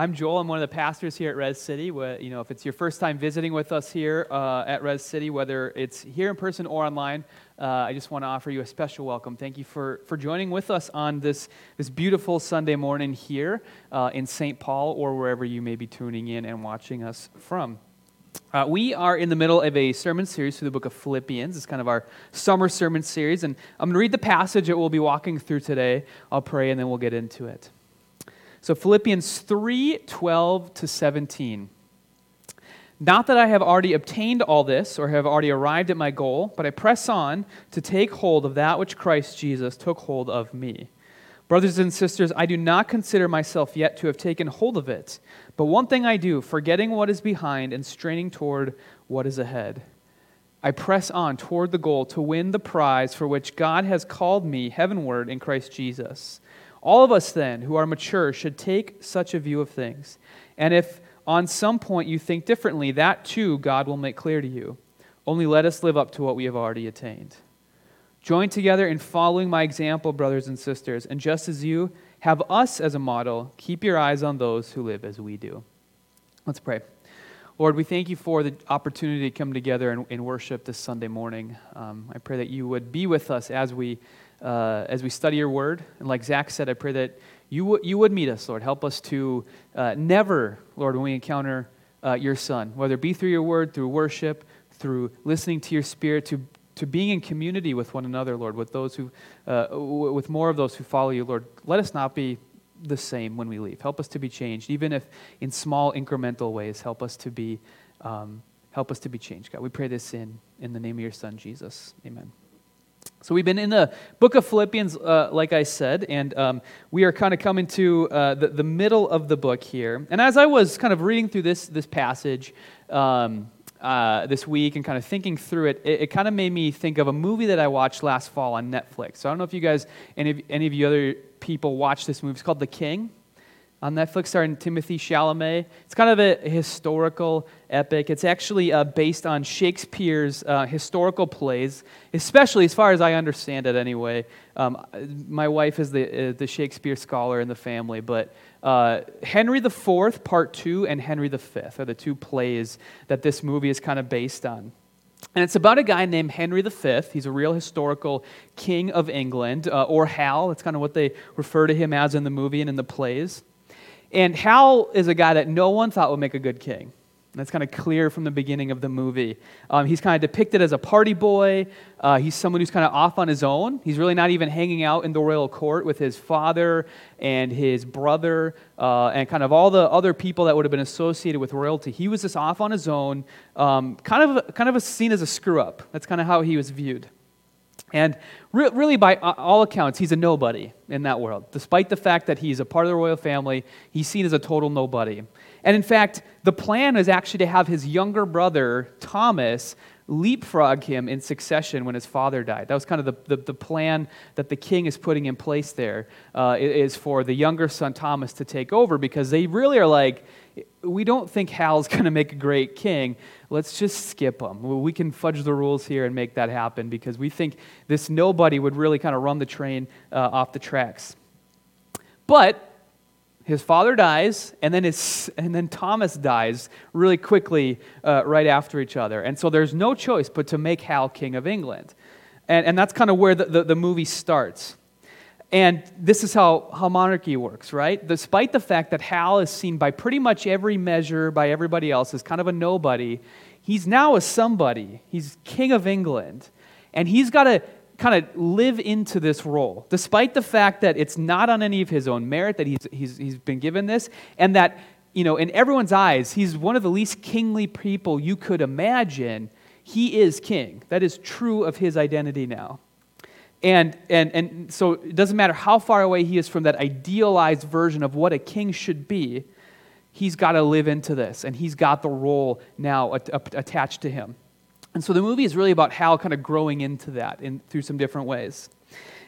I'm Joel. I'm one of the pastors here at Res City. You know, if it's your first time visiting with us here uh, at Res City, whether it's here in person or online, uh, I just want to offer you a special welcome. Thank you for, for joining with us on this, this beautiful Sunday morning here uh, in St. Paul or wherever you may be tuning in and watching us from. Uh, we are in the middle of a sermon series through the book of Philippians. It's kind of our summer sermon series. And I'm going to read the passage that we'll be walking through today. I'll pray and then we'll get into it. So Philippians 3 12 to 17. Not that I have already obtained all this or have already arrived at my goal, but I press on to take hold of that which Christ Jesus took hold of me. Brothers and sisters, I do not consider myself yet to have taken hold of it, but one thing I do, forgetting what is behind and straining toward what is ahead. I press on toward the goal to win the prize for which God has called me heavenward in Christ Jesus. All of us, then, who are mature, should take such a view of things. And if on some point you think differently, that too God will make clear to you. Only let us live up to what we have already attained. Join together in following my example, brothers and sisters, and just as you have us as a model, keep your eyes on those who live as we do. Let's pray. Lord, we thank you for the opportunity to come together and, and worship this Sunday morning. Um, I pray that you would be with us as we uh, as we study your word. And like Zach said, I pray that you, w- you would meet us, Lord. Help us to uh, never, Lord, when we encounter uh, your Son, whether it be through your word, through worship, through listening to your spirit, to, to being in community with one another, Lord, with those who, uh, w- with more of those who follow you, Lord. Let us not be the same when we leave. Help us to be changed, even if in small incremental ways. Help us to be, um, help us to be changed, God. We pray this in in the name of your Son, Jesus. Amen. So, we've been in the book of Philippians, uh, like I said, and um, we are kind of coming to uh, the, the middle of the book here. And as I was kind of reading through this, this passage um, uh, this week and kind of thinking through it, it, it kind of made me think of a movie that I watched last fall on Netflix. So, I don't know if you guys, any of, any of you other people watched this movie. It's called The King on Netflix starring Timothy Chalamet. It's kind of a historical epic. It's actually uh, based on Shakespeare's uh, historical plays, especially as far as I understand it anyway. Um, my wife is the, uh, the Shakespeare scholar in the family, but uh, Henry IV, Part 2, and Henry V are the two plays that this movie is kind of based on. And it's about a guy named Henry V. He's a real historical king of England, uh, or Hal. That's kind of what they refer to him as in the movie and in the plays. And Hal is a guy that no one thought would make a good king. That's kind of clear from the beginning of the movie. Um, he's kind of depicted as a party boy. Uh, he's someone who's kind of off on his own. He's really not even hanging out in the royal court with his father and his brother uh, and kind of all the other people that would have been associated with royalty. He was just off on his own, um, kind of kind of seen as a screw up. That's kind of how he was viewed. And re- really, by all accounts, he's a nobody in that world. Despite the fact that he's a part of the royal family, he's seen as a total nobody. And in fact, the plan is actually to have his younger brother, Thomas, leapfrog him in succession when his father died. That was kind of the, the, the plan that the king is putting in place there. Uh, is for the younger son, Thomas, to take over because they really are like, we don't think Hal's going to make a great king. Let's just skip them. We can fudge the rules here and make that happen because we think this nobody would really kind of run the train uh, off the tracks. But his father dies, and then, his, and then Thomas dies really quickly uh, right after each other. And so there's no choice but to make Hal king of England. And, and that's kind of where the, the, the movie starts. And this is how, how monarchy works, right? Despite the fact that Hal is seen by pretty much every measure by everybody else as kind of a nobody, he's now a somebody. He's king of England. And he's got to kind of live into this role, despite the fact that it's not on any of his own merit that he's, he's, he's been given this, and that, you know, in everyone's eyes, he's one of the least kingly people you could imagine. He is king. That is true of his identity now. And, and, and so it doesn't matter how far away he is from that idealized version of what a king should be, he's got to live into this, and he's got the role now attached to him. And so the movie is really about Hal kind of growing into that in, through some different ways.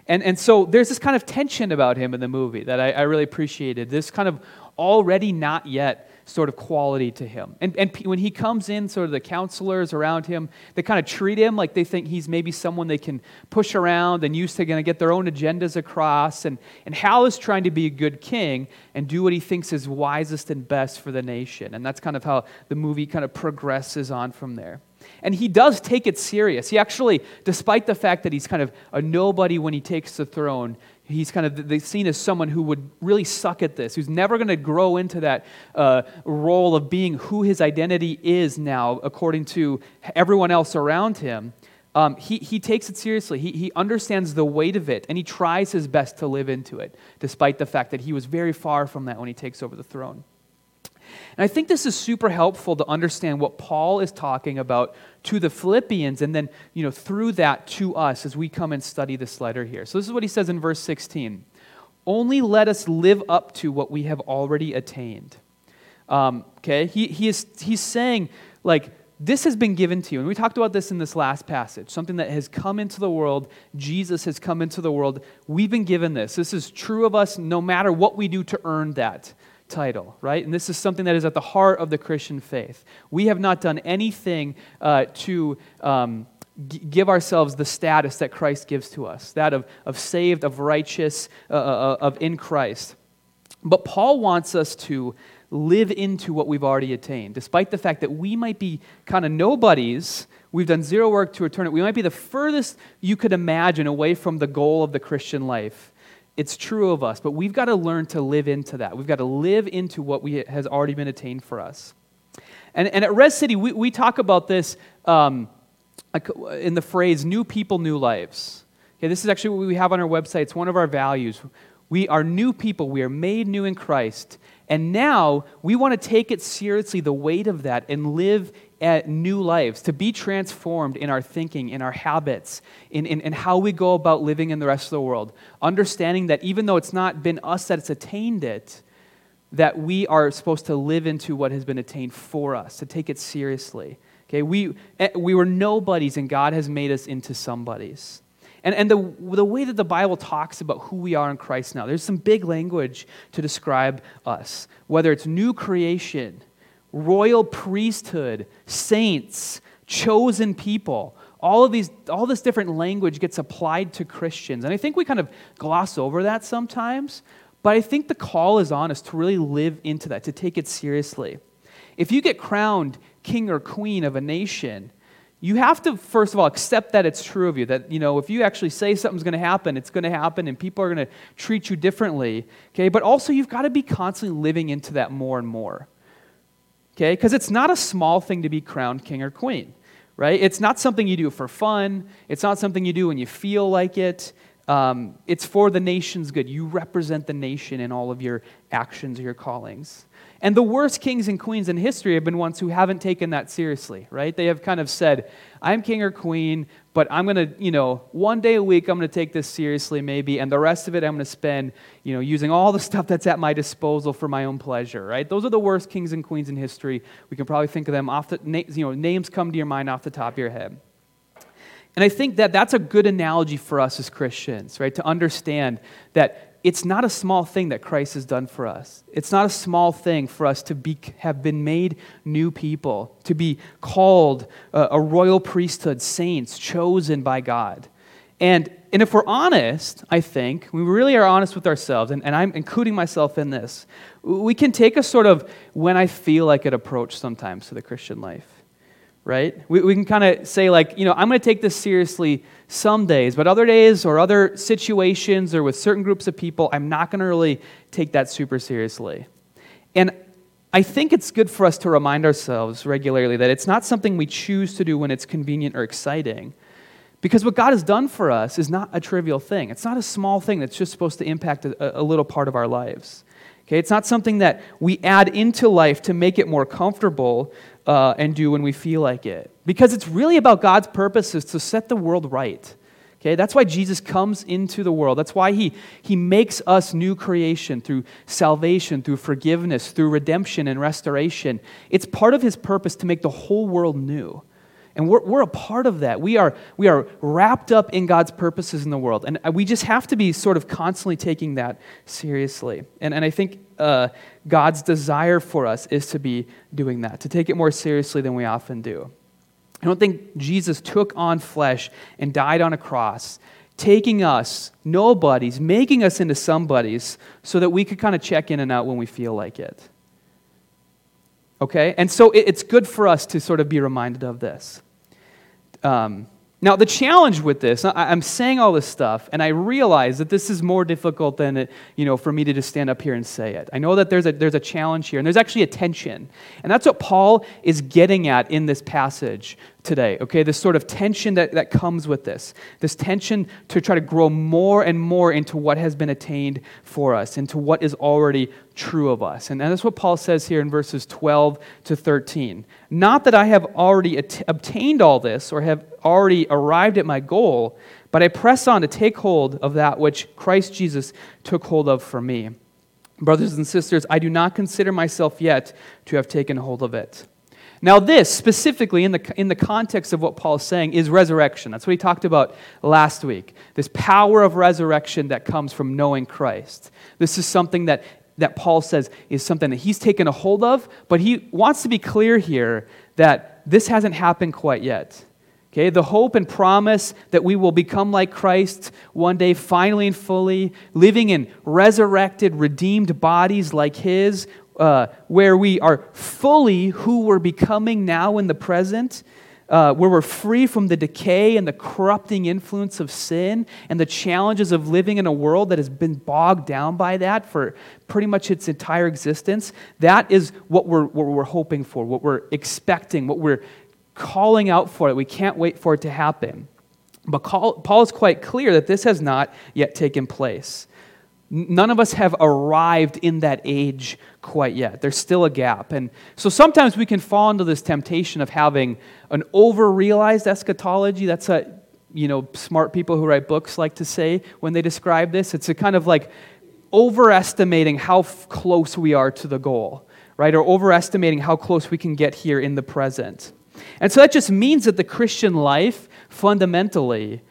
And, and so there's this kind of tension about him in the movie that I, I really appreciated. This kind of already not yet sort of quality to him. And, and when he comes in, sort of the counselors around him, they kind of treat him like they think he's maybe someone they can push around and use to kind of get their own agendas across. And, and Hal is trying to be a good king and do what he thinks is wisest and best for the nation. And that's kind of how the movie kind of progresses on from there. And he does take it serious. He actually, despite the fact that he's kind of a nobody when he takes the throne, he's kind of seen as someone who would really suck at this, who's never going to grow into that uh, role of being who his identity is now, according to everyone else around him. Um, he, he takes it seriously. He, he understands the weight of it, and he tries his best to live into it, despite the fact that he was very far from that when he takes over the throne. And I think this is super helpful to understand what Paul is talking about to the Philippians and then, you know, through that to us as we come and study this letter here. So this is what he says in verse 16. Only let us live up to what we have already attained. Um, okay? He, he is, he's saying, like, this has been given to you. And we talked about this in this last passage something that has come into the world. Jesus has come into the world. We've been given this. This is true of us no matter what we do to earn that title, right? And this is something that is at the heart of the Christian faith. We have not done anything uh, to um, g- give ourselves the status that Christ gives to us that of, of saved, of righteous, uh, uh, uh, of in Christ. But Paul wants us to live into what we've already attained, despite the fact that we might be kind of nobodies. We've done zero work to return it. We might be the furthest you could imagine away from the goal of the Christian life. It's true of us, but we've got to learn to live into that. We've got to live into what we, has already been attained for us. And, and at Res City, we, we talk about this um, in the phrase new people, new lives. Okay, this is actually what we have on our website. It's one of our values. We are new people, we are made new in Christ. And now we want to take it seriously, the weight of that, and live at new lives, to be transformed in our thinking, in our habits, in, in, in how we go about living in the rest of the world. Understanding that even though it's not been us that's attained it, that we are supposed to live into what has been attained for us, to take it seriously. Okay, we, eh, we were nobodies, and God has made us into somebodies. And, and the, the way that the Bible talks about who we are in Christ now, there's some big language to describe us, whether it's new creation, royal priesthood, saints, chosen people. All of these, all this different language gets applied to Christians. And I think we kind of gloss over that sometimes, but I think the call is on us to really live into that, to take it seriously. If you get crowned king or queen of a nation, you have to first of all accept that it's true of you that you know if you actually say something's going to happen it's going to happen and people are going to treat you differently okay but also you've got to be constantly living into that more and more okay? Because it's not a small thing to be crowned king or queen, right? It's not something you do for fun, it's not something you do when you feel like it. Um, it's for the nation's good. You represent the nation in all of your actions, your callings. And the worst kings and queens in history have been ones who haven't taken that seriously, right? They have kind of said, I'm king or queen, but I'm going to, you know, one day a week I'm going to take this seriously maybe, and the rest of it I'm going to spend, you know, using all the stuff that's at my disposal for my own pleasure, right? Those are the worst kings and queens in history. We can probably think of them off the, you know, names come to your mind off the top of your head. And I think that that's a good analogy for us as Christians, right? To understand that it's not a small thing that Christ has done for us. It's not a small thing for us to be, have been made new people, to be called a, a royal priesthood, saints, chosen by God. And, and if we're honest, I think, we really are honest with ourselves, and, and I'm including myself in this, we can take a sort of when I feel like it approach sometimes to the Christian life right? We, we can kind of say, like, you know, I'm going to take this seriously some days, but other days or other situations or with certain groups of people, I'm not going to really take that super seriously. And I think it's good for us to remind ourselves regularly that it's not something we choose to do when it's convenient or exciting. Because what God has done for us is not a trivial thing. It's not a small thing that's just supposed to impact a, a little part of our lives. Okay, it's not something that we add into life to make it more comfortable uh, and do when we feel like it. Because it's really about God's purposes to set the world right. Okay, that's why Jesus comes into the world. That's why he, he makes us new creation through salvation, through forgiveness, through redemption and restoration. It's part of his purpose to make the whole world new. And we're, we're a part of that. We are, we are wrapped up in God's purposes in the world. And we just have to be sort of constantly taking that seriously. And, and I think uh, God's desire for us is to be doing that, to take it more seriously than we often do. I don't think Jesus took on flesh and died on a cross, taking us, nobodies, making us into somebodies, so that we could kind of check in and out when we feel like it. Okay? And so it's good for us to sort of be reminded of this. Um, now, the challenge with this, I'm saying all this stuff, and I realize that this is more difficult than it, you know, for me to just stand up here and say it. I know that there's a, there's a challenge here, and there's actually a tension. And that's what Paul is getting at in this passage today, okay? This sort of tension that, that comes with this. This tension to try to grow more and more into what has been attained for us, into what is already true of us. And, and that's what Paul says here in verses 12 to 13. Not that I have already at- obtained all this or have already arrived at my goal, but I press on to take hold of that which Christ Jesus took hold of for me. Brothers and sisters, I do not consider myself yet to have taken hold of it. Now, this specifically in the, in the context of what Paul is saying is resurrection. That's what he talked about last week. This power of resurrection that comes from knowing Christ. This is something that, that Paul says is something that he's taken a hold of, but he wants to be clear here that this hasn't happened quite yet. Okay, the hope and promise that we will become like Christ one day, finally and fully, living in resurrected, redeemed bodies like His, uh, where we are fully who we're becoming now in the present, uh, where we're free from the decay and the corrupting influence of sin and the challenges of living in a world that has been bogged down by that for pretty much its entire existence. That is what we're, what we're hoping for, what we're expecting, what we're calling out for it. We can't wait for it to happen. But Paul is quite clear that this has not yet taken place. None of us have arrived in that age quite yet. There's still a gap. And so sometimes we can fall into this temptation of having an over realized eschatology. That's what you know, smart people who write books like to say when they describe this. It's a kind of like overestimating how f- close we are to the goal, right? Or overestimating how close we can get here in the present. And so that just means that the Christian life fundamentally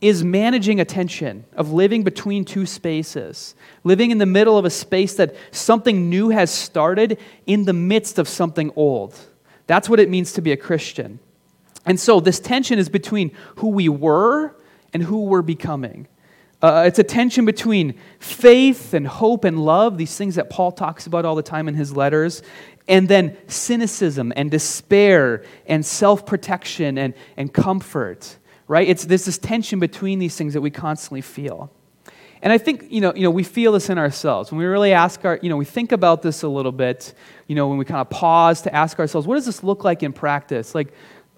is managing attention, of living between two spaces, living in the middle of a space that something new has started in the midst of something old. That's what it means to be a Christian. And so this tension is between who we were and who we're becoming. Uh, it's a tension between faith and hope and love, these things that Paul talks about all the time in his letters, and then cynicism and despair and self protection and, and comfort right? It's there's this tension between these things that we constantly feel. And I think, you know, you know, we feel this in ourselves. When we really ask our, you know, we think about this a little bit, you know, when we kind of pause to ask ourselves, what does this look like in practice? Like,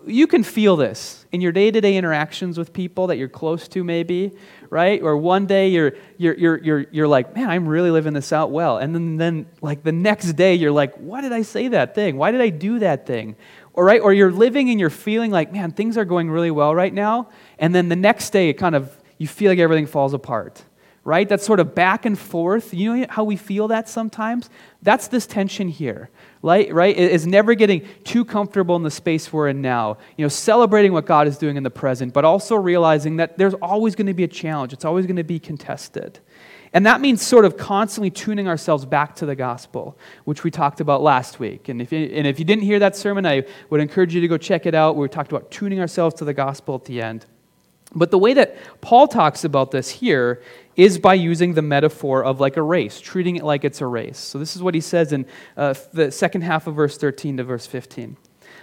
you can feel this in your day-to-day interactions with people that you're close to maybe right or one day you're, you're, you're, you're, you're like man i'm really living this out well and then, then like the next day you're like why did i say that thing why did i do that thing or right or you're living and you're feeling like man things are going really well right now and then the next day it kind of you feel like everything falls apart right? That's sort of back and forth. You know how we feel that sometimes? That's this tension here right right? Is never getting too comfortable in the space we're in now. You know celebrating what god is doing in the present but also realizing that there's always going to be a challenge. It's always going to be contested and that means sort of constantly tuning ourselves back to the gospel, which we talked about last week. And if, you, and if you didn't hear that sermon, I would encourage you to go check it out. We talked about tuning ourselves to the gospel at the end. But the way that Paul talks about this here is by using the metaphor of like a race, treating it like it's a race. So this is what he says in uh, the second half of verse 13 to verse 15.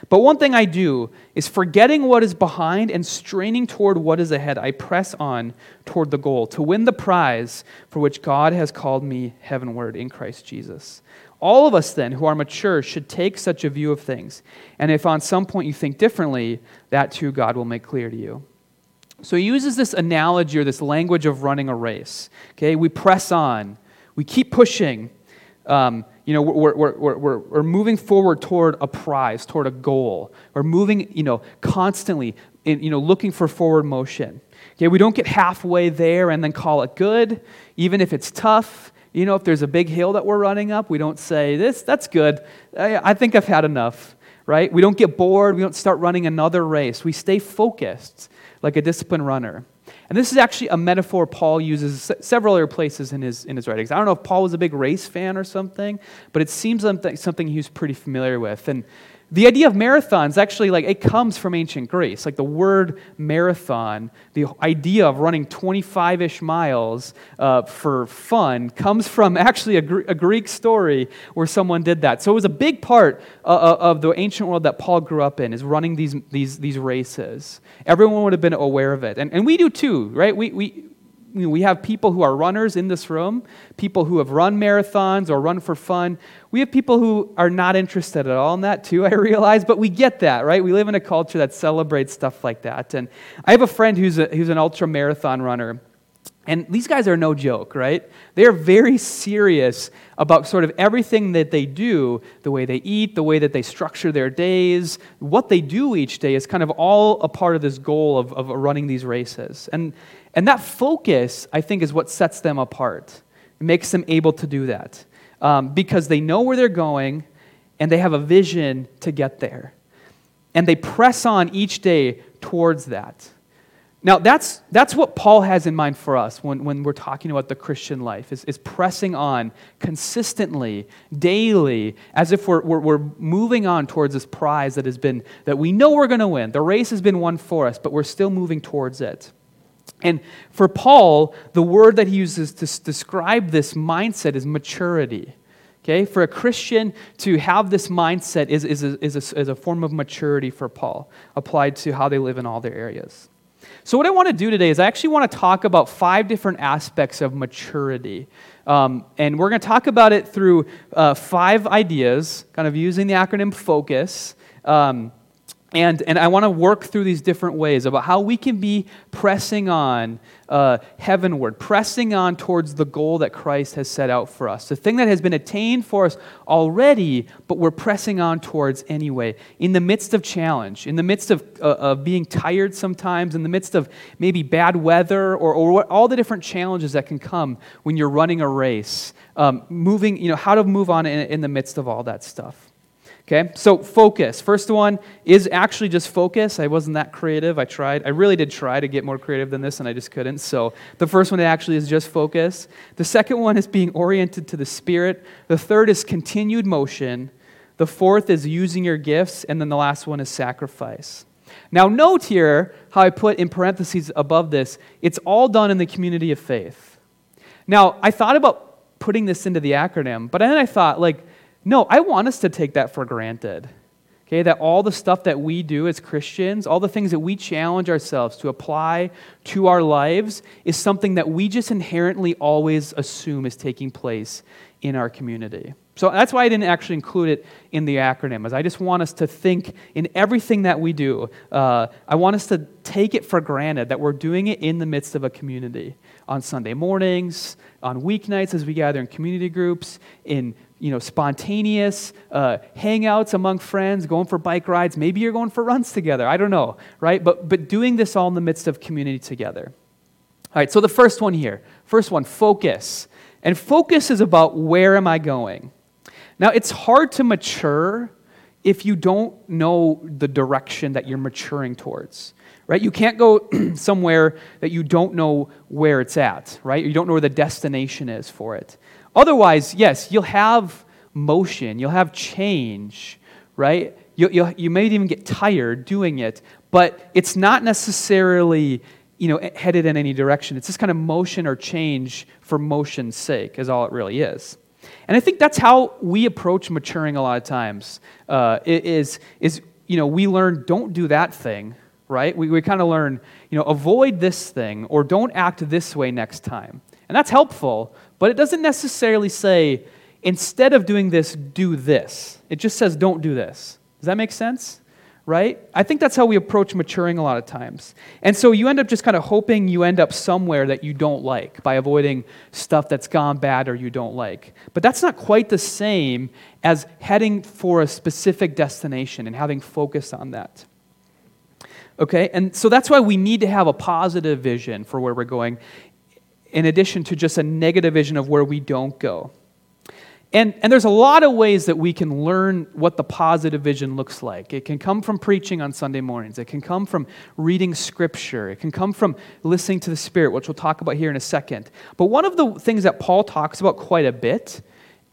But one thing I do is forgetting what is behind and straining toward what is ahead, I press on toward the goal to win the prize for which God has called me heavenward in Christ Jesus. All of us, then, who are mature, should take such a view of things. And if on some point you think differently, that too God will make clear to you. So he uses this analogy or this language of running a race. Okay, we press on, we keep pushing. Um, you know, we're, we're, we're, we're moving forward toward a prize, toward a goal. We're moving, you know, constantly, in, you know, looking for forward motion. Okay, we don't get halfway there and then call it good, even if it's tough. You know, if there's a big hill that we're running up, we don't say, this, that's good. I, I think I've had enough right? We don't get bored. We don't start running another race. We stay focused like a disciplined runner. And this is actually a metaphor Paul uses several other places in his, in his writings. I don't know if Paul was a big race fan or something, but it seems like something he was pretty familiar with. And the idea of marathons actually like it comes from ancient Greece. Like the word marathon, the idea of running 25-ish miles uh, for fun comes from actually a, a, Greek story where someone did that. So it was a big part uh, uh, of the ancient world that Paul grew up in is running these, these, these races. Everyone would have been aware of it. And, and we do too, right? We, we, we have people who are runners in this room, people who have run marathons or run for fun. We have people who are not interested at all in that too, I realize, but we get that, right? We live in a culture that celebrates stuff like that. And I have a friend who's, a, who's an ultra marathon runner. And these guys are no joke, right? They are very serious about sort of everything that they do the way they eat, the way that they structure their days, what they do each day is kind of all a part of this goal of, of running these races. And, and that focus, I think, is what sets them apart. It makes them able to do that um, because they know where they're going and they have a vision to get there. And they press on each day towards that. Now, that's, that's what Paul has in mind for us when, when we're talking about the Christian life, is, is pressing on consistently, daily, as if we're, we're, we're moving on towards this prize that has been, that we know we're going to win. The race has been won for us, but we're still moving towards it. And for Paul, the word that he uses to describe this mindset is maturity. Okay? For a Christian to have this mindset is, is, a, is, a, is a form of maturity for Paul, applied to how they live in all their areas. So, what I want to do today is I actually want to talk about five different aspects of maturity. Um, and we're going to talk about it through uh, five ideas, kind of using the acronym FOCUS. Um, and, and I want to work through these different ways about how we can be pressing on uh, heavenward, pressing on towards the goal that Christ has set out for us, the thing that has been attained for us already, but we're pressing on towards anyway, in the midst of challenge, in the midst of, uh, of being tired sometimes, in the midst of maybe bad weather or, or all the different challenges that can come when you're running a race, um, moving, you know, how to move on in, in the midst of all that stuff. Okay, so focus. First one is actually just focus. I wasn't that creative. I tried. I really did try to get more creative than this, and I just couldn't. So the first one actually is just focus. The second one is being oriented to the Spirit. The third is continued motion. The fourth is using your gifts. And then the last one is sacrifice. Now, note here how I put in parentheses above this it's all done in the community of faith. Now, I thought about putting this into the acronym, but then I thought, like, no, I want us to take that for granted. Okay, that all the stuff that we do as Christians, all the things that we challenge ourselves to apply to our lives, is something that we just inherently always assume is taking place in our community. So that's why I didn't actually include it in the acronym, is I just want us to think in everything that we do. Uh, I want us to take it for granted that we're doing it in the midst of a community on Sunday mornings, on weeknights as we gather in community groups, in you know, spontaneous uh, hangouts among friends, going for bike rides. Maybe you're going for runs together. I don't know, right? But, but doing this all in the midst of community together. All right, so the first one here. First one, focus. And focus is about where am I going? Now, it's hard to mature if you don't know the direction that you're maturing towards right? You can't go somewhere that you don't know where it's at, right? You don't know where the destination is for it. Otherwise, yes, you'll have motion, you'll have change, right? You, you, you may even get tired doing it, but it's not necessarily you know, headed in any direction. It's just kind of motion or change for motion's sake, is all it really is. And I think that's how we approach maturing a lot of times. Uh, is, is, you know, we learn don't do that thing, right? We, we kind of learn, you know, avoid this thing or don't act this way next time. And that's helpful, but it doesn't necessarily say, instead of doing this, do this. It just says, don't do this. Does that make sense? Right? I think that's how we approach maturing a lot of times. And so you end up just kind of hoping you end up somewhere that you don't like by avoiding stuff that's gone bad or you don't like. But that's not quite the same as heading for a specific destination and having focus on that. Okay? And so that's why we need to have a positive vision for where we're going in addition to just a negative vision of where we don't go. And, and there's a lot of ways that we can learn what the positive vision looks like. It can come from preaching on Sunday mornings, it can come from reading scripture, it can come from listening to the Spirit, which we'll talk about here in a second. But one of the things that Paul talks about quite a bit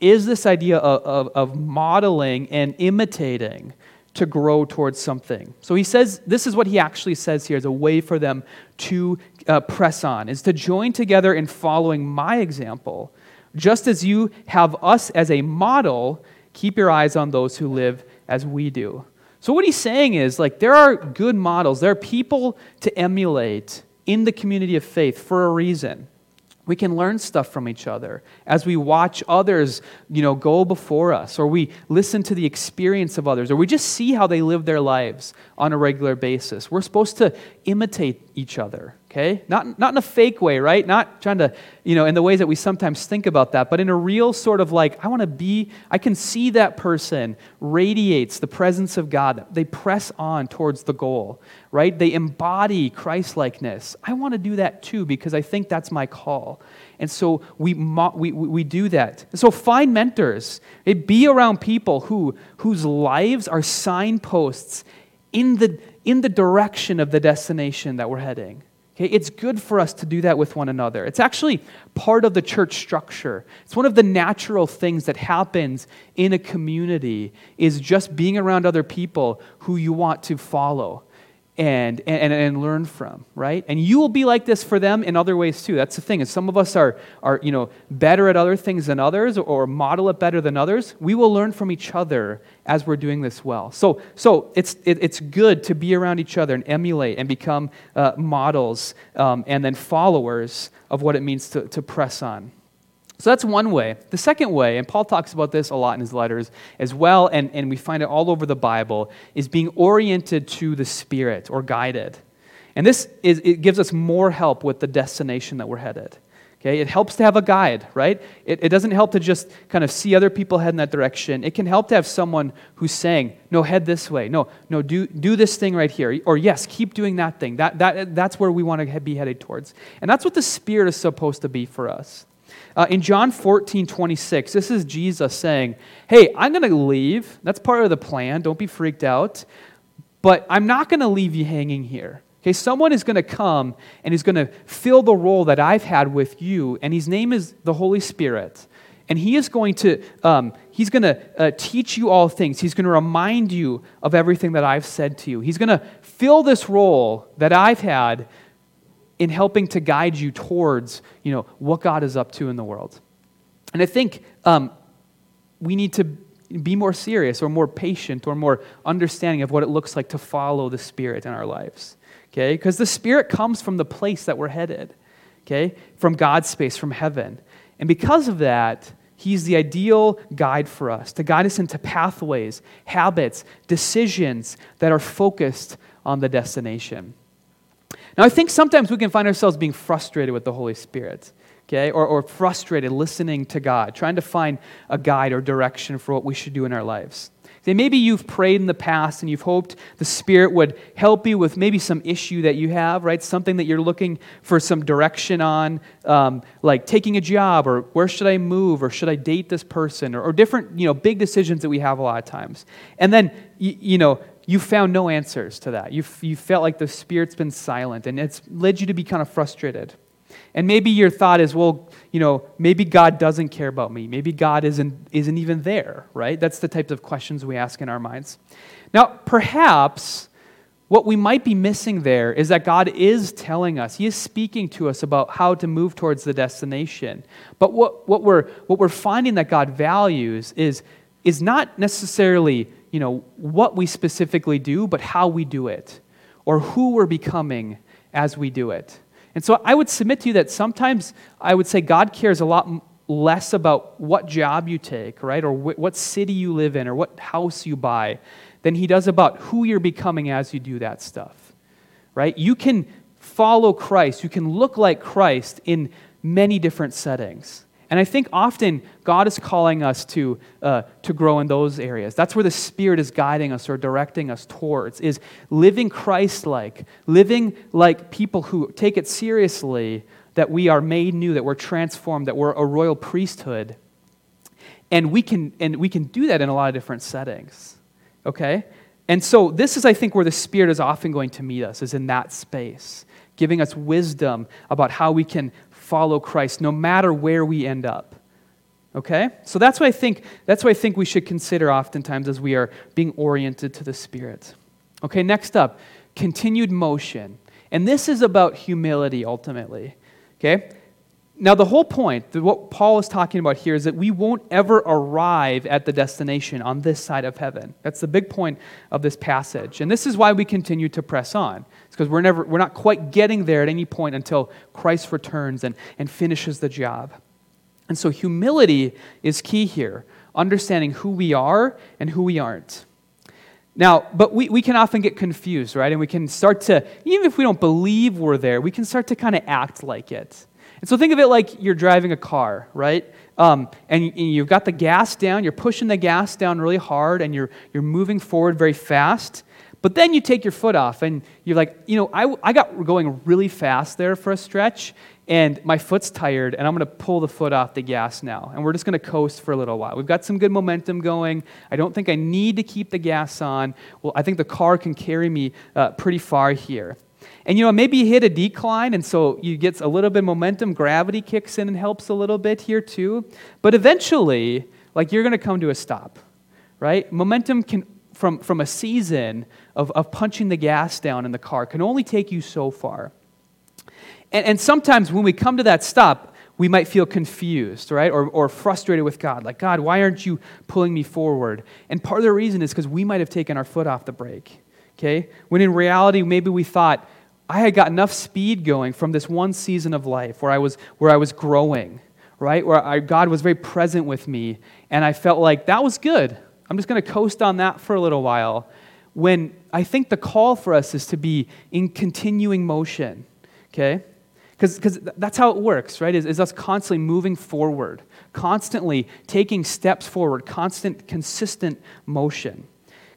is this idea of, of, of modeling and imitating to grow towards something. So he says, this is what he actually says here as a way for them to uh, press on, is to join together in following my example just as you have us as a model, keep your eyes on those who live as we do. So, what he's saying is like, there are good models, there are people to emulate in the community of faith for a reason. We can learn stuff from each other as we watch others, you know, go before us, or we listen to the experience of others, or we just see how they live their lives on a regular basis. We're supposed to imitate each other okay? Not, not in a fake way, right? Not trying to, you know, in the ways that we sometimes think about that, but in a real sort of like, I want to be, I can see that person radiates the presence of God. They press on towards the goal, right? They embody Christ likeness. I want to do that too because I think that's my call. And so we, we, we do that. so find mentors. Be around people who, whose lives are signposts in the, in the direction of the destination that we're heading. Okay, it's good for us to do that with one another. It's actually part of the church structure. It's one of the natural things that happens in a community is just being around other people who you want to follow and, and, and learn from, right? And you will be like this for them in other ways too. That's the thing, is some of us are, are you know, better at other things than others or model it better than others. We will learn from each other as we're doing this well. So, so it's, it, it's good to be around each other and emulate and become uh, models um, and then followers of what it means to, to press on. So that's one way. The second way, and Paul talks about this a lot in his letters as well, and, and we find it all over the Bible, is being oriented to the Spirit or guided. And this is, it gives us more help with the destination that we're headed. Okay, it helps to have a guide, right? It, it doesn't help to just kind of see other people head in that direction. It can help to have someone who's saying, no, head this way. No, no, do, do this thing right here. Or yes, keep doing that thing. That, that, that's where we want to be headed towards. And that's what the Spirit is supposed to be for us. Uh, in John 14, 26, this is Jesus saying, Hey, I'm going to leave. That's part of the plan. Don't be freaked out. But I'm not going to leave you hanging here. Okay, someone is going to come and is going to fill the role that I've had with you, and his name is the Holy Spirit. And he is going to, um, he's going to uh, teach you all things. He's going to remind you of everything that I've said to you. He's going to fill this role that I've had in helping to guide you towards you know, what God is up to in the world. And I think um, we need to be more serious or more patient or more understanding of what it looks like to follow the Spirit in our lives. Okay? Because the Spirit comes from the place that we're headed, okay? From God's space, from heaven. And because of that, He's the ideal guide for us to guide us into pathways, habits, decisions that are focused on the destination. Now, I think sometimes we can find ourselves being frustrated with the Holy Spirit, okay, or, or frustrated listening to God, trying to find a guide or direction for what we should do in our lives. See, maybe you've prayed in the past and you've hoped the Spirit would help you with maybe some issue that you have, right? Something that you're looking for some direction on, um, like taking a job or where should I move or should I date this person or, or different, you know, big decisions that we have a lot of times. And then, you, you know, you found no answers to that. You, you felt like the Spirit's been silent, and it's led you to be kind of frustrated. And maybe your thought is, well, you know, maybe God doesn't care about me. Maybe God isn't, isn't even there, right? That's the types of questions we ask in our minds. Now, perhaps what we might be missing there is that God is telling us, He is speaking to us about how to move towards the destination. But what, what, we're, what we're finding that God values is, is not necessarily you know, what we specifically do, but how we do it, or who we're becoming as we do it. And so I would submit to you that sometimes I would say God cares a lot less about what job you take, right, or wh- what city you live in, or what house you buy, than He does about who you're becoming as you do that stuff, right? You can follow Christ, you can look like Christ in many different settings. And I think often God is calling us to, uh, to grow in those areas. That's where the Spirit is guiding us or directing us towards, is living Christ-like, living like people who take it seriously that we are made new, that we're transformed, that we're a royal priesthood. And we can, and we can do that in a lot of different settings. Okay? And so this is, I think, where the Spirit is often going to meet us, is in that space, giving us wisdom about how we can follow Christ no matter where we end up. Okay? So that's what I think, that's what I think we should consider oftentimes as we are being oriented to the Spirit. Okay, next up, continued motion. And this is about humility ultimately. Okay? Now, the whole point, that what Paul is talking about here, is that we won't ever arrive at the destination on this side of heaven. That's the big point of this passage. And this is why we continue to press on. It's because we're, never, we're not quite getting there at any point until Christ returns and, and finishes the job. And so, humility is key here, understanding who we are and who we aren't. Now, but we, we can often get confused, right? And we can start to, even if we don't believe we're there, we can start to kind of act like it. And so think of it like you're driving a car, right? Um, and you've got the gas down, you're pushing the gas down really hard, and you're, you're moving forward very fast. But then you take your foot off, and you're like, you know, I, I got going really fast there for a stretch, and my foot's tired, and I'm going to pull the foot off the gas now. And we're just going to coast for a little while. We've got some good momentum going. I don't think I need to keep the gas on. Well, I think the car can carry me uh, pretty far here. And you know, maybe you hit a decline, and so you get a little bit of momentum. Gravity kicks in and helps a little bit here too. But eventually, like you're going to come to a stop, right? Momentum can, from, from a season of, of punching the gas down in the car, can only take you so far. And, and sometimes when we come to that stop, we might feel confused, right? Or, or frustrated with God. Like, God, why aren't you pulling me forward? And part of the reason is because we might have taken our foot off the brake, okay? When in reality, maybe we thought, I had got enough speed going from this one season of life where I was, where I was growing, right? Where I, God was very present with me. And I felt like that was good. I'm just going to coast on that for a little while. When I think the call for us is to be in continuing motion, okay? Because that's how it works, right? Is, is us constantly moving forward, constantly taking steps forward, constant, consistent motion.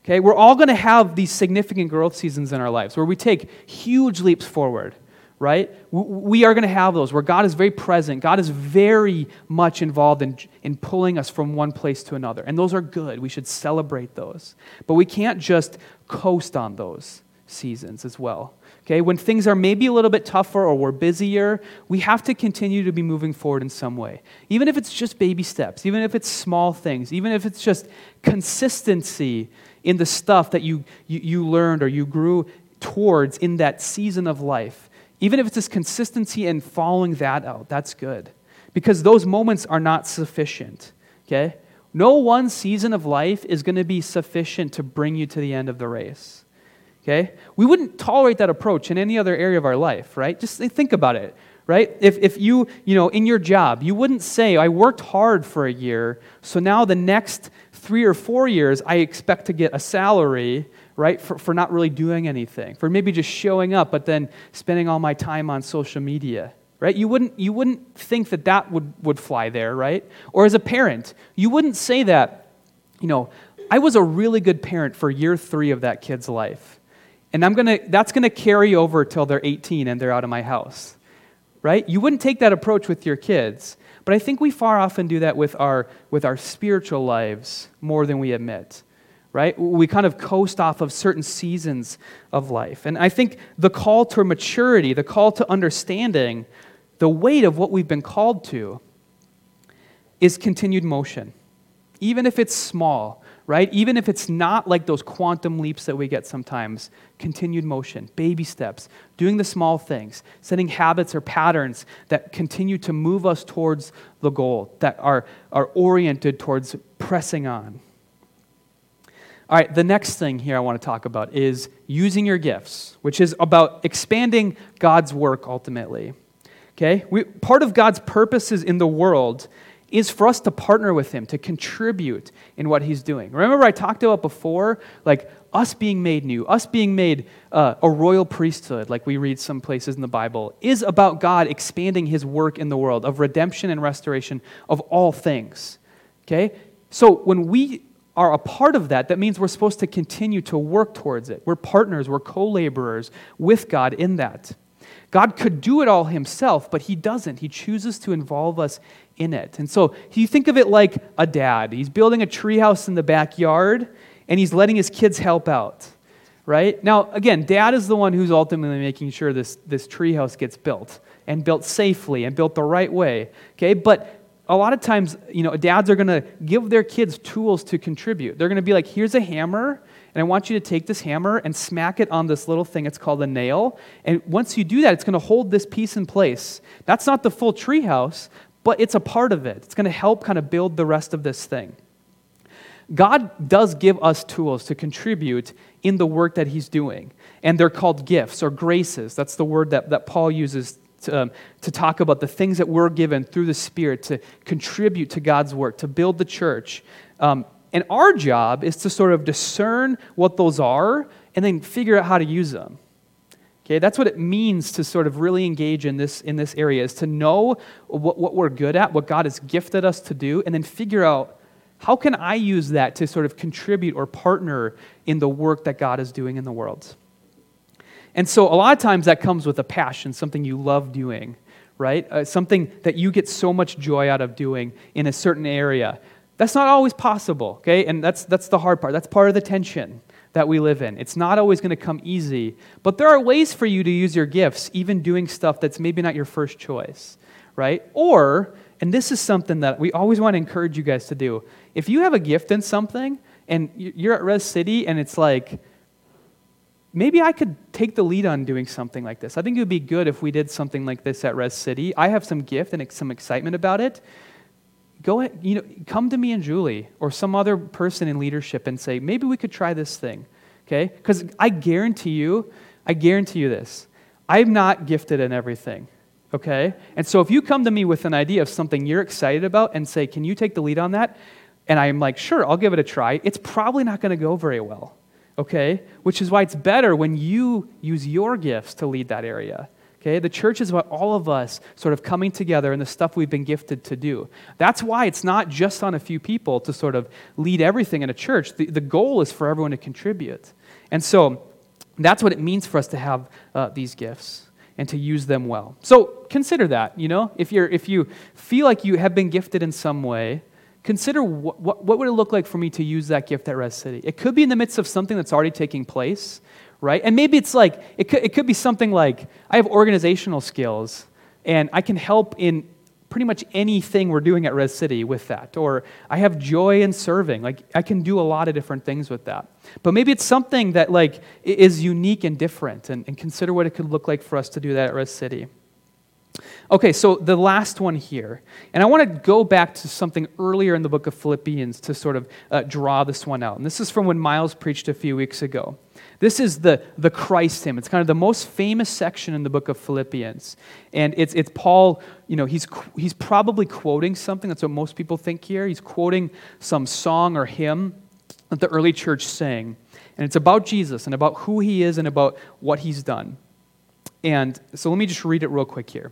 Okay, we're all going to have these significant growth seasons in our lives where we take huge leaps forward, right? We are going to have those where God is very present. God is very much involved in, in pulling us from one place to another. And those are good. We should celebrate those. But we can't just coast on those seasons as well. Okay, when things are maybe a little bit tougher or we're busier, we have to continue to be moving forward in some way. Even if it's just baby steps, even if it's small things, even if it's just consistency in the stuff that you, you, you learned or you grew towards in that season of life. Even if it's this consistency in following that out, that's good. Because those moments are not sufficient. Okay? No one season of life is going to be sufficient to bring you to the end of the race. Okay? We wouldn't tolerate that approach in any other area of our life, right? Just think about it, right? If, if you, you know, in your job, you wouldn't say, I worked hard for a year, so now the next three or four years, I expect to get a salary, right, for, for not really doing anything, for maybe just showing up, but then spending all my time on social media, right? You wouldn't, you wouldn't think that that would, would fly there, right? Or as a parent, you wouldn't say that, you know, I was a really good parent for year three of that kid's life and I'm gonna, that's going to carry over till they're 18 and they're out of my house. Right? You wouldn't take that approach with your kids. But I think we far often do that with our, with our spiritual lives more than we admit. Right? We kind of coast off of certain seasons of life. And I think the call to maturity, the call to understanding the weight of what we've been called to is continued motion. Even if it's small, right? Even if it's not like those quantum leaps that we get sometimes, continued motion, baby steps, doing the small things, setting habits or patterns that continue to move us towards the goal, that are, are oriented towards pressing on. All right, the next thing here I want to talk about is using your gifts, which is about expanding God's work ultimately. Okay? We, part of God's purposes in the world is for us to partner with him, to contribute in what he's doing. Remember, I talked about before, like us being made new, us being made uh, a royal priesthood, like we read some places in the Bible, is about God expanding his work in the world of redemption and restoration of all things. Okay? So when we are a part of that, that means we're supposed to continue to work towards it. We're partners, we're co laborers with God in that. God could do it all himself, but he doesn't. He chooses to involve us in it. And so you think of it like a dad. He's building a treehouse in the backyard, and he's letting his kids help out. Right? Now, again, dad is the one who's ultimately making sure this, this treehouse gets built and built safely and built the right way. Okay? But a lot of times, you know, dads are going to give their kids tools to contribute. They're going to be like, here's a hammer, and I want you to take this hammer and smack it on this little thing. It's called a nail. And once you do that, it's going to hold this piece in place. That's not the full treehouse, but it's a part of it. It's going to help kind of build the rest of this thing. God does give us tools to contribute in the work that He's doing. And they're called gifts or graces. That's the word that, that Paul uses to, um, to talk about the things that we're given through the Spirit to contribute to God's work, to build the church. Um, and our job is to sort of discern what those are and then figure out how to use them. Okay, that's what it means to sort of really engage in this, in this area, is to know what, what we're good at, what God has gifted us to do, and then figure out how can I use that to sort of contribute or partner in the work that God is doing in the world. And so a lot of times that comes with a passion, something you love doing, right? Uh, something that you get so much joy out of doing in a certain area. That's not always possible, okay? And that's, that's the hard part. That's part of the tension that we live in. It's not always going to come easy, but there are ways for you to use your gifts, even doing stuff that's maybe not your first choice, right? Or, and this is something that we always want to encourage you guys to do. If you have a gift in something and you're at Res City and it's like, maybe I could take the lead on doing something like this. I think it would be good if we did something like this at Res City. I have some gift and some excitement about it. Go ahead, you know, come to me and Julie or some other person in leadership and say, maybe we could try this thing. Okay? Because I guarantee you, I guarantee you this. I'm not gifted in everything. Okay? And so if you come to me with an idea of something you're excited about and say, can you take the lead on that? And I'm like, sure, I'll give it a try. It's probably not going to go very well okay? Which is why it's better when you use your gifts to lead that area. Okay? The church is about all of us sort of coming together and the stuff we've been gifted to do. That's why it's not just on a few people to sort of lead everything in a church. The, the goal is for everyone to contribute. And so that's what it means for us to have uh, these gifts and to use them well. So consider that, you know, if, you're, if you feel like you have been gifted in some way, consider what, what, what, would it look like for me to use that gift at Res City? It could be in the midst of something that's already taking place, right? And maybe it's like, it could, it could be something like, I have organizational skills, and I can help in pretty much anything we're doing at Res City with that. Or I have joy in serving. Like, I can do a lot of different things with that. But maybe it's something that, like, is unique and different, and, and consider what it could look like for us to do that at Res City. Okay, so the last one here. And I want to go back to something earlier in the book of Philippians to sort of uh, draw this one out. And this is from when Miles preached a few weeks ago. This is the, the Christ hymn. It's kind of the most famous section in the book of Philippians. And it's, it's Paul, you know, he's, he's probably quoting something. That's what most people think here. He's quoting some song or hymn that the early church sang. And it's about Jesus and about who he is and about what he's done. And so let me just read it real quick here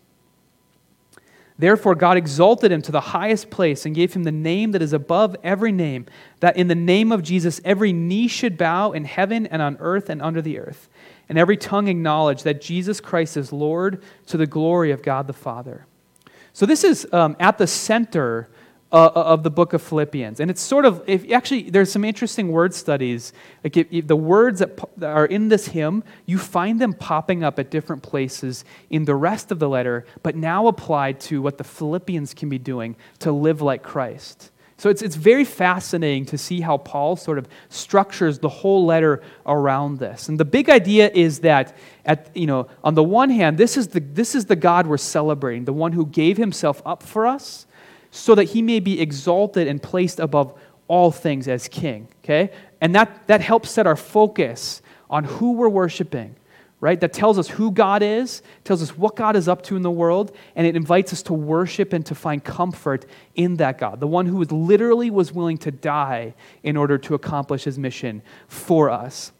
Therefore, God exalted him to the highest place and gave him the name that is above every name, that in the name of Jesus every knee should bow in heaven and on earth and under the earth, and every tongue acknowledge that Jesus Christ is Lord to the glory of God the Father. So, this is um, at the center uh, of the book of Philippians. And it's sort of, if actually, there's some interesting word studies. Like if, if the words that, that are in this hymn, you find them popping up at different places in the rest of the letter, but now applied to what the Philippians can be doing to live like Christ. So it's, it's very fascinating to see how Paul sort of structures the whole letter around this. And the big idea is that, at, you know, on the one hand, this is the, this is the God we're celebrating, the one who gave himself up for us so that he may be exalted and placed above all things as king. Okay? And that, that helps set our focus on who we're worshiping, right? That tells us who God is, tells us what God is up to in the world, and it invites us to worship and to find comfort in that God, the one who was literally was willing to die in order to accomplish his mission for us.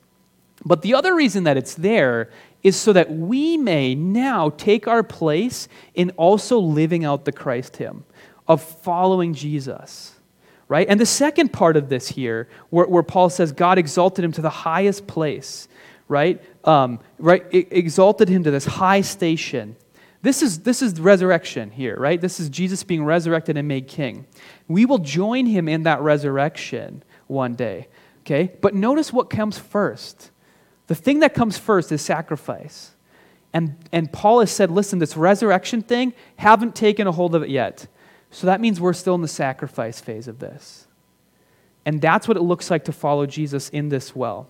But the other reason that it's there is so that we may now take our place in also living out the Christ hymn of following Jesus. Right? And the second part of this here, where, where Paul says God exalted him to the highest place, right? Um, right? Exalted him to this high station. This is, this is resurrection here, right? This is Jesus being resurrected and made king. We will join him in that resurrection one day, okay? But notice what comes first. The thing that comes first is sacrifice. And, and Paul has said, listen, this resurrection thing, haven't taken a hold of it yet. So that means we're still in the sacrifice phase of this. And that's what it looks like to follow Jesus in this well.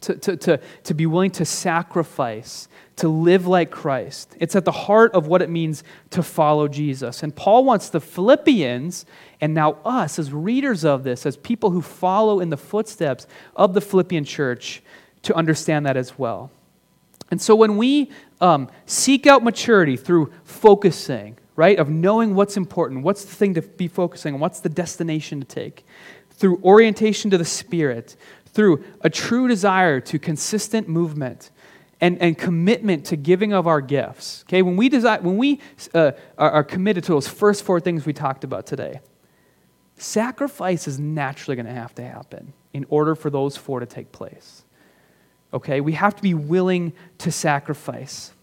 To, to, to, to be willing to sacrifice, to live like Christ. It's at the heart of what it means to follow Jesus. And Paul wants the Philippians, and now us as readers of this, as people who follow in the footsteps of the Philippian church, to understand that as well. And so when we um, seek out maturity through focusing, right? Of knowing what's important, what's the thing to be focusing on, what's the destination to take. Through orientation to the Spirit, through a true desire to consistent movement and, and commitment to giving of our gifts. Okay, when we, desire, when we uh, are, are committed to those first four things we talked about today, sacrifice is naturally going to have to happen in order for those four to take place. Okay, we have to be willing to sacrifice.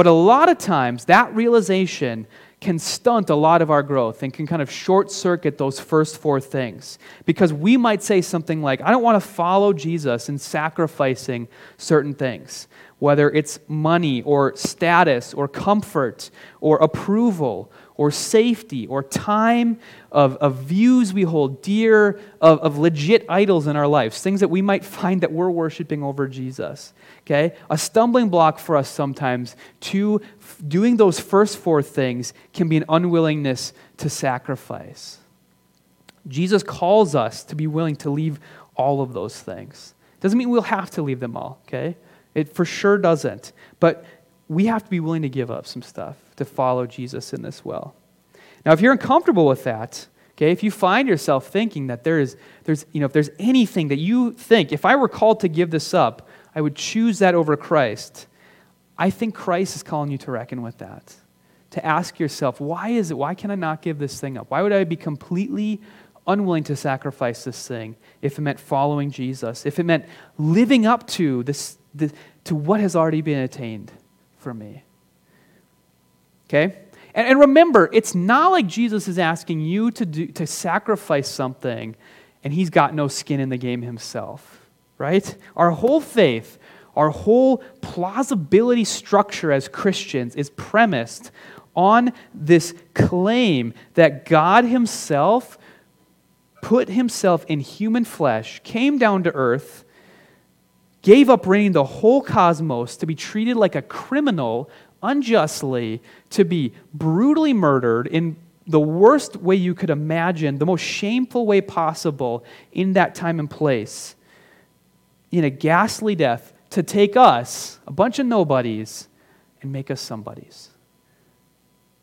But a lot of times, that realization can stunt a lot of our growth and can kind of short circuit those first four things. Because we might say something like, I don't want to follow Jesus in sacrificing certain things, whether it's money or status or comfort or approval or safety or time, of, of views we hold dear, of, of legit idols in our lives, things that we might find that we're worshiping over Jesus. Okay? A stumbling block for us sometimes to doing those first four things can be an unwillingness to sacrifice. Jesus calls us to be willing to leave all of those things. Doesn't mean we'll have to leave them all, okay? It for sure doesn't. But we have to be willing to give up some stuff to follow Jesus in this well. Now, if you're uncomfortable with that, okay, if you find yourself thinking that there is, there's, you know, if there's anything that you think, if I were called to give this up, I would choose that over Christ, I think Christ is calling you to reckon with that. To ask yourself, why is it, why can I not give this thing up? Why would I be completely unwilling to sacrifice this thing if it meant following Jesus, if it meant living up to, this, the, to what has already been attained for me? Okay? And, and remember, it's not like Jesus is asking you to, do, to sacrifice something and he's got no skin in the game himself, right? Our whole faith, our whole plausibility structure as Christians is premised on this claim that God himself put himself in human flesh, came down to earth, gave up reigning the whole cosmos to be treated like a criminal unjustly to be brutally murdered in the worst way you could imagine, the most shameful way possible in that time and place, in a ghastly death, to take us, a bunch of nobodies, and make us somebodies.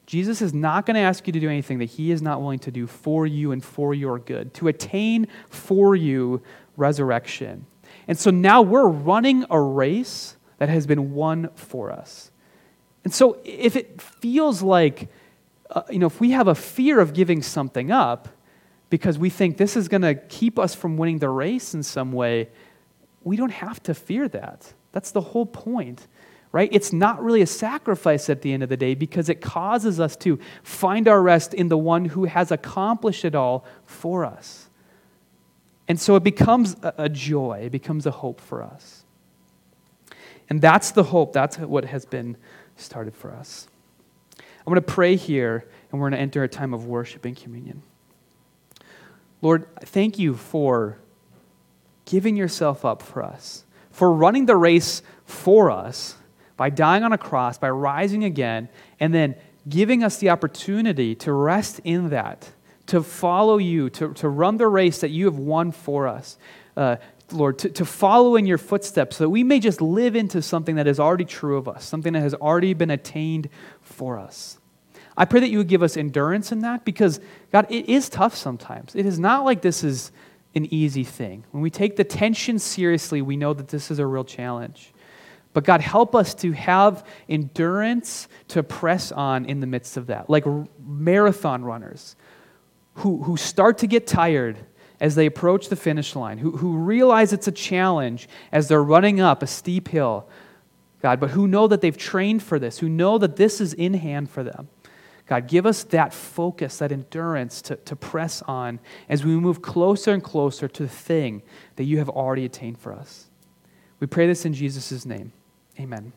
Jesus is not going to ask you to do anything that he is not willing to do for you and for your good, to attain for you resurrection. And so now we're running a race that has been won for us. And so if it feels like, uh, you know, if we have a fear of giving something up because we think this is going to keep us from winning the race in some way, we don't have to fear that. That's the whole point, right? It's not really a sacrifice at the end of the day because it causes us to find our rest in the one who has accomplished it all for us. And so it becomes a joy, it becomes a hope for us. And that's the hope, that's what has been started for us. I'm going to pray here, and we're going to enter a time of worship and communion. Lord, thank you for giving yourself up for us, for running the race for us by dying on a cross, by rising again, and then giving us the opportunity to rest in that, to follow you, to, to run the race that you have won for us, uh, Lord, to, to follow in your footsteps so that we may just live into something that is already true of us, something that has already been attained for us. I pray that you would give us endurance in that because, God, it is tough sometimes. It is not like this is an easy thing. When we take the tension seriously, we know that this is a real challenge. But God, help us to have endurance to press on in the midst of that, like marathon runners who, who start to get tired as they approach the finish line, who, who realize it's a challenge as they're running up a steep hill, God, but who know that they've trained for this, who know that this is in hand for them. God, give us that focus, that endurance to, to press on as we move closer and closer to the thing that you have already attained for us. We pray this in Jesus' name. Amen.